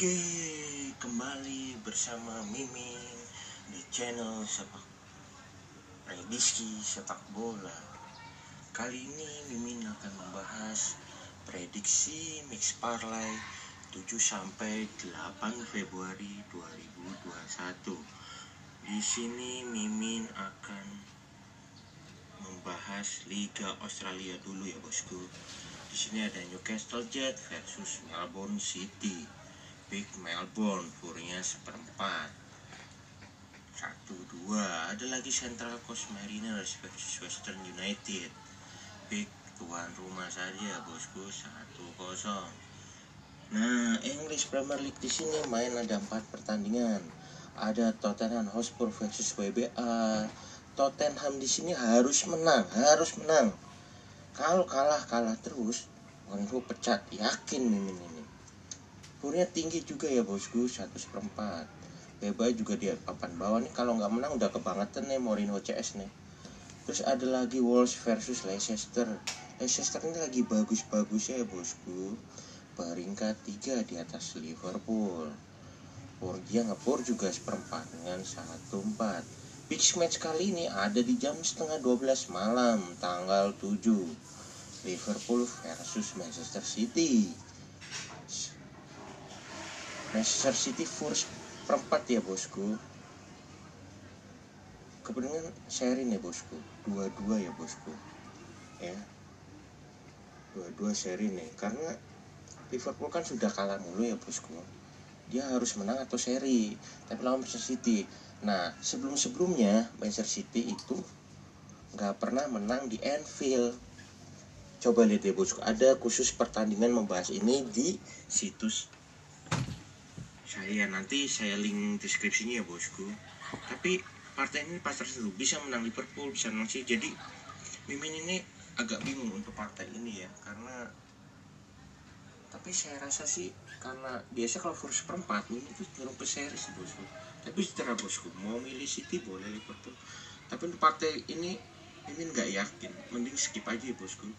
Oke, kembali bersama Mimin di channel sepak prediksi sepak bola. Kali ini Mimin akan membahas prediksi mix parlay 7 sampai 8 Februari 2021. Di sini Mimin akan membahas Liga Australia dulu ya bosku. Di sini ada Newcastle Jet versus Melbourne City. Big Melbourne furnya seperempat. Satu dua. Ada lagi Central Coast Mariners versus Western United. Big tuan rumah saja bosku satu kosong. Nah, English Premier League di sini main ada empat pertandingan. Ada Tottenham Hotspur versus WBA. Tottenham di sini harus menang, harus menang. Kalau kalah kalah terus, Wanru pecat, yakin mimin ini. Kurnya tinggi juga ya bosku, satu seperempat. Beba juga di papan bawah nih, kalau nggak menang udah kebangetan nih Mourinho CS nih. Terus ada lagi Wolves versus Leicester. Leicester ini lagi bagus-bagus ya bosku. Peringkat tiga di atas Liverpool. Borgia ngepur juga seperempat dengan satu empat. Big match kali ini ada di jam setengah 12 malam tanggal 7 Liverpool versus Manchester City Manchester City first perempat ya bosku. Kemudian seri nih bosku. Dua-dua ya bosku. Ya. Dua-dua seri nih. Karena Liverpool kan sudah kalah mulu ya bosku. Dia harus menang atau seri tapi lawan Manchester City. Nah sebelum sebelumnya Manchester City itu nggak pernah menang di Anfield. Coba lihat ya bosku. Ada khusus pertandingan membahas ini di situs saya nanti saya link deskripsinya ya bosku. Tapi partai ini pas tertentu bisa menang Liverpool bisa menang sih jadi Mimin ini agak bingung untuk partai ini ya karena tapi saya rasa sih karena biasa kalau first perempat Mimin itu cenderung sih bosku. Tapi secara bosku mau milih City boleh Liverpool. Tapi untuk partai ini Mimin nggak yakin. Mending skip aja ya bosku